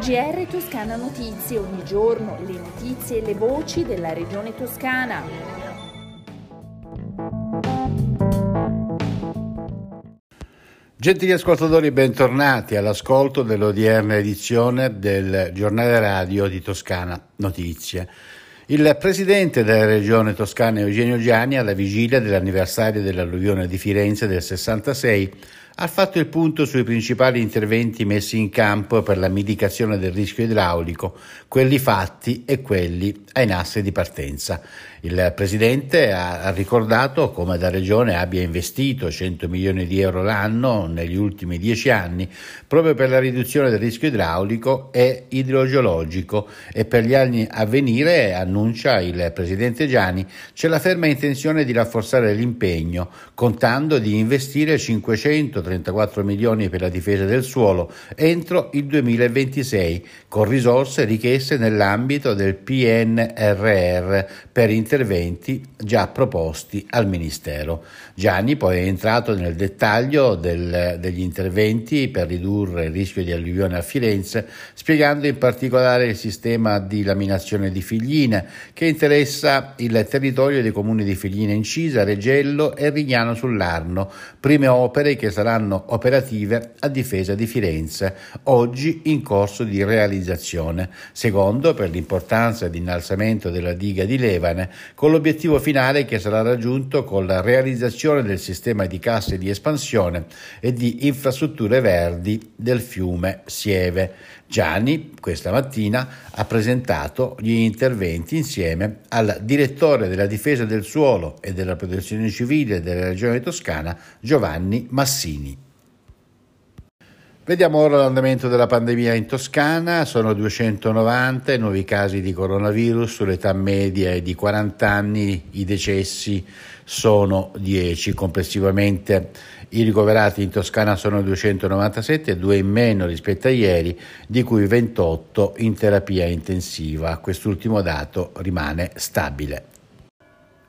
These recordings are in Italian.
GR Toscana Notizie, ogni giorno le notizie e le voci della regione toscana. Gentili ascoltatori, bentornati all'ascolto dell'odierna edizione del giornale radio di Toscana Notizie. Il presidente della regione toscana Eugenio Gianni, alla vigilia dell'anniversario dell'alluvione di Firenze del 66, ha fatto il punto sui principali interventi messi in campo per la mitigazione del rischio idraulico, quelli fatti e quelli ai nastri di partenza. Il Presidente ha ricordato come la Regione abbia investito 100 milioni di euro l'anno negli ultimi dieci anni proprio per la riduzione del rischio idraulico e idrogeologico e per gli anni a venire, annuncia il Presidente Gianni, c'è la ferma intenzione di rafforzare l'impegno, contando di investire 534 milioni per la difesa del suolo entro il 2026, con risorse richieste nell'ambito del PNRR per interventi già proposti al Ministero. Gianni poi è entrato nel dettaglio del, degli interventi per ridurre il rischio di alluvione a Firenze, spiegando in particolare il sistema di laminazione di Figline che interessa il territorio dei comuni di Figline Incisa, Regello e Rignano sull'Arno, prime opere che saranno operative a difesa di Firenze, oggi in corso di realizzazione. Secondo, per l'importanza di innalzamento della diga di Levane, con l'obiettivo finale che sarà raggiunto con la realizzazione del sistema di casse di espansione e di infrastrutture verdi del fiume Sieve. Gianni questa mattina ha presentato gli interventi insieme al direttore della difesa del suolo e della protezione civile della regione toscana Giovanni Massini. Vediamo ora l'andamento della pandemia in Toscana, sono 290 i nuovi casi di coronavirus, sull'età media è di 40 anni, i decessi sono 10, complessivamente i ricoverati in Toscana sono 297, due in meno rispetto a ieri, di cui 28 in terapia intensiva, quest'ultimo dato rimane stabile.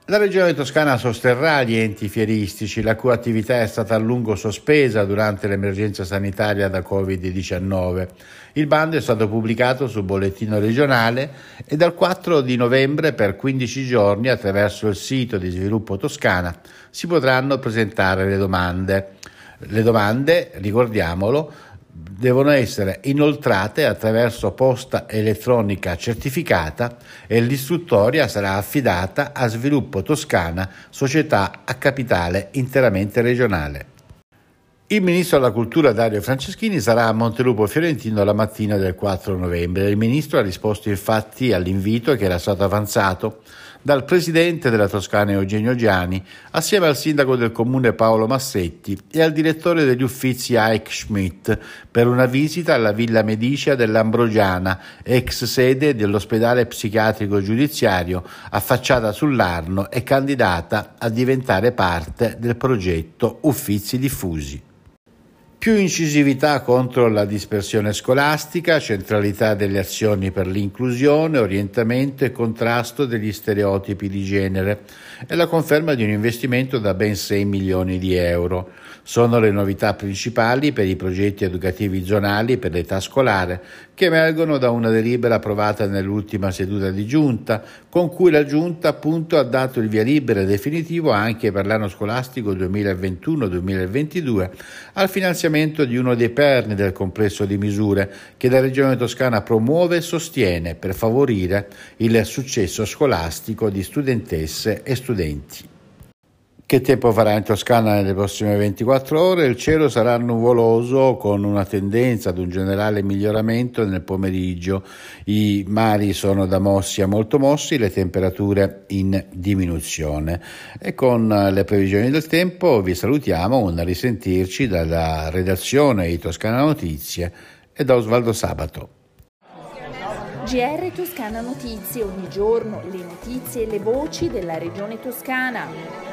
La Regione Toscana sosterrà gli enti fieristici, la cui attività è stata a lungo sospesa durante l'emergenza sanitaria da Covid-19. Il bando è stato pubblicato sul bollettino regionale e dal 4 di novembre per 15 giorni attraverso il sito di Sviluppo Toscana si potranno presentare le domande. Le domande, ricordiamolo, devono essere inoltrate attraverso posta elettronica certificata e l'istruttoria sarà affidata a Sviluppo Toscana, società a capitale interamente regionale. Il ministro della Cultura Dario Franceschini sarà a Montelupo Fiorentino la mattina del 4 novembre. Il ministro ha risposto infatti all'invito che era stato avanzato dal presidente della Toscana Eugenio Giani, assieme al sindaco del comune Paolo Massetti e al direttore degli uffizi Ike Schmidt, per una visita alla Villa Medicea dell'Ambrogiana, ex sede dell'ospedale psichiatrico giudiziario, affacciata sull'Arno e candidata a diventare parte del progetto Uffizi Diffusi più incisività contro la dispersione scolastica, centralità delle azioni per l'inclusione, orientamento e contrasto degli stereotipi di genere e la conferma di un investimento da ben 6 milioni di euro. Sono le novità principali per i progetti educativi zonali per l'età scolare che emergono da una delibera approvata nell'ultima seduta di giunta, con cui la giunta appunto ha dato il via libera definitivo anche per l'anno scolastico 2021-2022 al finanziamento finanziamento di uno dei perni del complesso di misure che la Regione Toscana promuove e sostiene per favorire il successo scolastico di studentesse e studenti. Che tempo farà in Toscana nelle prossime 24 ore? Il cielo sarà nuvoloso con una tendenza ad un generale miglioramento nel pomeriggio. I mari sono da mossi a molto mossi, le temperature in diminuzione. E con le previsioni del tempo vi salutiamo, un risentirci dalla redazione di Toscana Notizie e da Osvaldo Sabato. GR Toscana Notizie, ogni giorno le notizie e le voci della regione toscana.